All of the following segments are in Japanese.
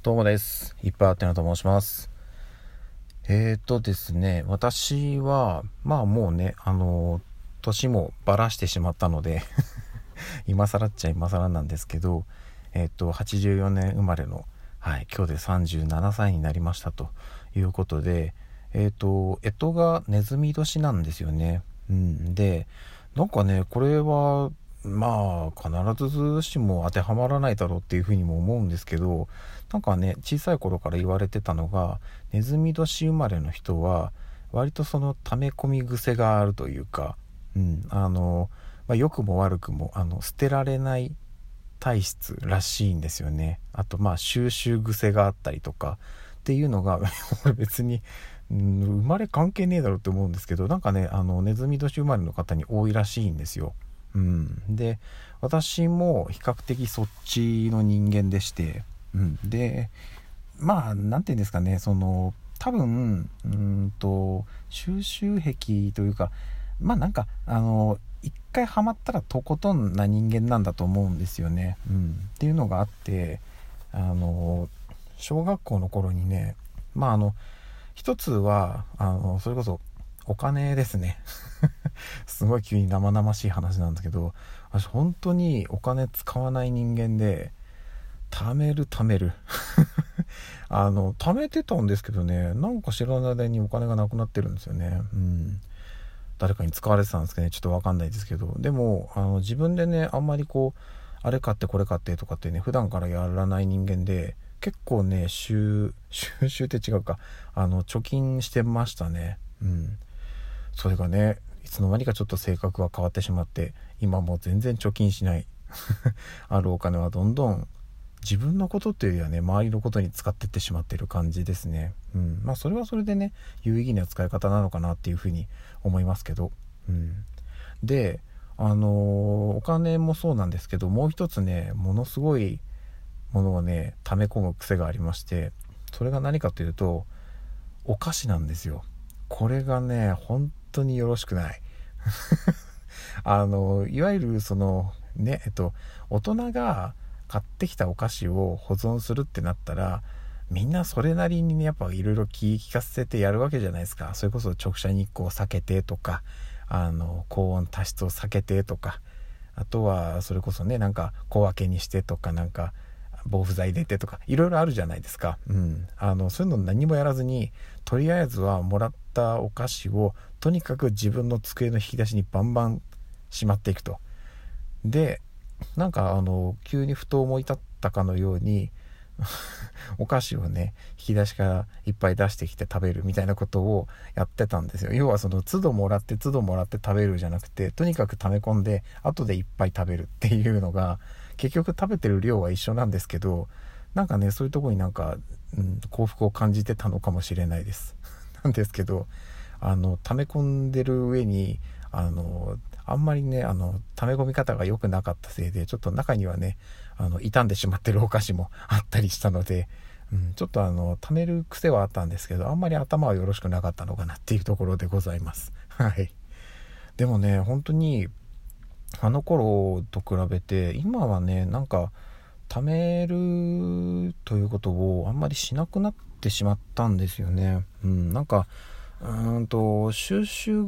どうもです。いっぱいあてなと申します。えーとですね、私は、まあもうね、あの、年もばらしてしまったので 今更っちゃ今更なんですけど、えっ、と、84年生まれの、はい、今日で37歳になりましたということで、えっ、と、干支がネズミ年なんですよね。うん。で、なんかね、これは、まあ必ずしも当てはまらないだろうっていうふうにも思うんですけどなんかね小さい頃から言われてたのがネズミ年生まれの人は割とその溜め込み癖があるというか、うんあのまあ、良くも悪くもあの捨てられない体質らしいんですよねあとまあ収集癖があったりとかっていうのが 別に、うん、生まれ関係ねえだろうって思うんですけどなんかねあのネズミ年生まれの方に多いらしいんですよ。うん、で私も比較的そっちの人間でして、うん、でまあ何て言うんですかねその多分うんと収集癖というかまあなんかあの一回ハマったらとことんな人間なんだと思うんですよね。うん、っていうのがあってあの小学校の頃にねまああの一つはあのそれこそお金ですね。すごい急に生々しい話なんだけど私本当にお金使わない人間で貯める貯める。あの貯めてたんですけどねなんか知らない間にお金がなくなってるんですよね。うん。誰かに使われてたんですけどねちょっと分かんないですけど。でもあの自分でねあんまりこうあれ買ってこれ買ってとかってね普段からやらない人間で結構ね収集って違うか。あの貯金してましたね。うん。それがねいつの間にかちょっと性格が変わってしまって今もう全然貯金しない。あるお金はどんどん自分のことっていうよりはね周りのことに使ってってしまってる感じですね。うん。まあそれはそれでね有意義な使い方なのかなっていうふうに思いますけど。うん。であのー、お金もそうなんですけどもう一つねものすごいものをね溜め込む癖がありましてそれが何かというとお菓子なんですよ。これがね本当によろしくない。あのいわゆるそのねえっと大人が買ってきたお菓子を保存するってなったらみんなそれなりにねやっぱいろいろ気利かせてやるわけじゃないですか。それこそ直射日光を避けてとかあの高温多湿を避けてとか。あとはそれこそねなんか小分けにしてとかなんか防腐剤入れてとかいろいろあるじゃないですか、うん、あのそういうの何もやらずにとりあえずはもらったお菓子をとにかく自分の机の引き出しにバンバンしまっていくと。でなんかあの急にふと思い立ったかのように お菓子をね引き出しからいっぱい出してきて食べるみたいなことをやってたんですよ。要はその都度もらって都度もらって食べるじゃなくてとにかく溜め込んで後でいっぱい食べるっていうのが結局食べてる量は一緒なんですけどなんかねそういうとこになんか、うん、幸福を感じてたのかもしれないです。なんですけどあの溜め込んでる上にあのあんまりねあの溜め込み方が良くなかったせいでちょっと中にはねあの傷んでしまってるお菓子も あったりしたので、うん、ちょっとあの貯める癖はあったんですけどあんまり頭はよろしくなかったのかなっていうところでございます。はい。でもね本当にあの頃と比べて今はねなんか貯めるということをあんまりしなくなってしまったんですよね。うん、なんかうんと収集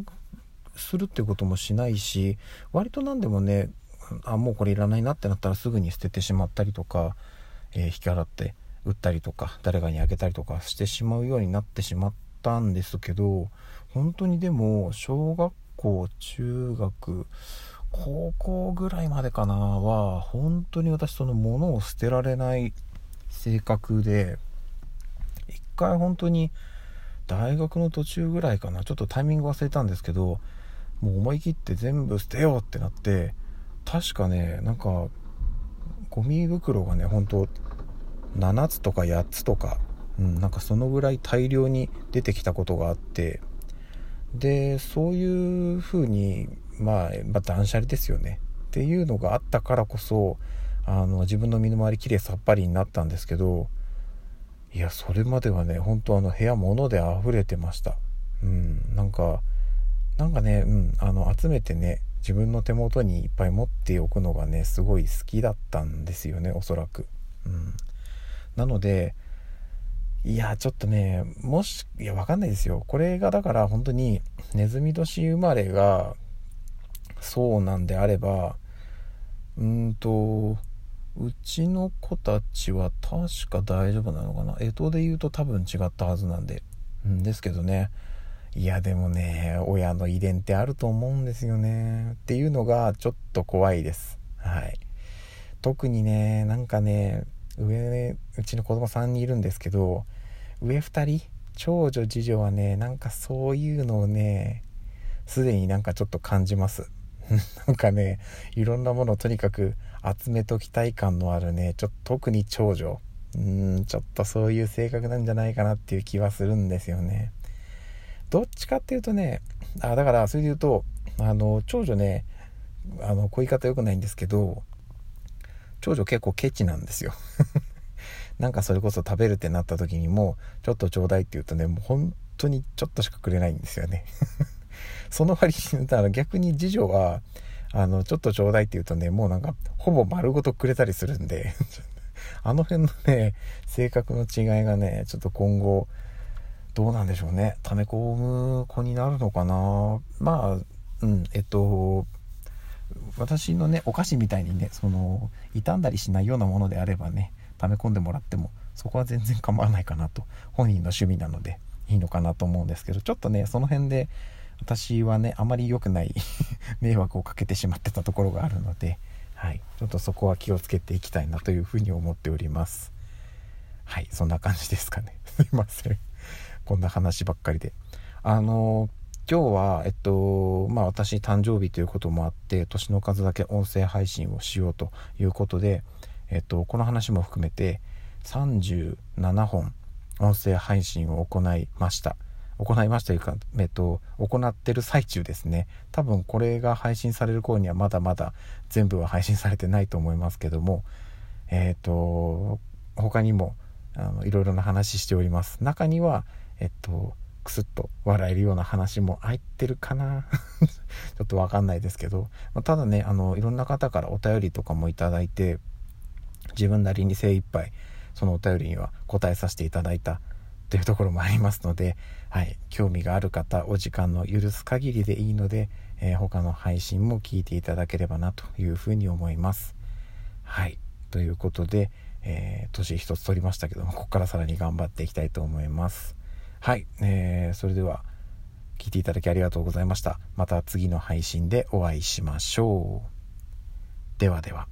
するってこともしないし割と何でもねあもうこれいらないなってなったらすぐに捨ててしまったりとか、えー、引き払って売ったりとか誰かにあげたりとかしてしまうようになってしまったんですけど本当にでも小学校中学高校ぐらいまでかなは本当に私その物を捨てられない性格で一回本当に大学の途中ぐらいかなちょっとタイミング忘れたんですけどもう思い切って全部捨てようってなって確かねなんかゴミ袋がね本当7つとか8つとか、うん、なんかそのぐらい大量に出てきたことがあってでそういう風にまあ、まあ、断捨離ですよね。っていうのがあったからこそあの自分の身の回りきれいさっぱりになったんですけどいやそれまではね本当あの部屋物で溢れてました。うん。なんかなんかね、うん、あの集めてね自分の手元にいっぱい持っておくのがねすごい好きだったんですよねおそらく、うん、なのでいやちょっとねもしいやわかんないですよ。これがだから本当にネズミ年生まれがそうなんであればうんとうちの子たちは確か大丈夫なのかな？干支で言うと多分違ったはずなんで、うんですけどね。いやでもね親の遺伝ってあると思うんですよね。っていうのがちょっと怖いです。はい。特にねなんかね上うちの子供3人いるんですけど上2人長女次女はねなんかそういうのをねすでになんかちょっと感じます。なんかねいろんなものをとにかく集めときたい感のあるねちょっと特に長女。うんちょっとそういう性格なんじゃないかなっていう気はするんですよね。どっちかっていうとねあだからそれで言うとあの長女ねあのこう言い方良くないんですけど長女結構ケチなんですよ。なんかそれこそ食べるってなった時にもちょっとちょうだいって言うとねもう本当にちょっとしかくれないんですよね。その割にだから逆に次女はあのちょっとちょうだいって言うとねもうなんかほぼ丸ごとくれたりするんで あの辺のね性格の違いがねちょっと今後どうなんでしょうね。溜め込む子になるのかな。まあうんえっと私のねお菓子みたいにねその傷んだりしないようなものであればね溜め込んでもらってもそこは全然構わないかなと。本人の趣味なのでいいのかなと思うんですけどちょっとねその辺で私はねあまり良くない 迷惑をかけてしまってたところがあるので、はい、ちょっとそこは気をつけていきたいなというふうに思っております。はい。そんな感じですかね。すいません。こんな話ばっかりで。あの今日はえっとまあ私誕生日ということもあって年の数だけ音声配信をしようということでえっとこの話も含めて37本音声配信を行いました。行いましたというか、えっと、行ってる最中ですね。多分これが配信される頃にはまだまだ全部は配信されてないと思いますけども、えっ、と、他にもあのいろいろな話しております。中には、えっと、クスッと笑えるような話も入ってるかな ちょっとわかんないですけど、まただね、あの、いろんな方からお便りとかもいただいて、自分なりに精一杯そのお便りには答えさせていただいたというところもありますので、はい、興味がある方お時間の許す限りでいいので、えー、他の配信も聞いていただければなというふうに思います。はいということで、えー、年一つ取りましたけどもここからさらに頑張っていきたいと思います。はい、えー、それでは聞いていただきありがとうございました。また次の配信でお会いしましょう。ではでは。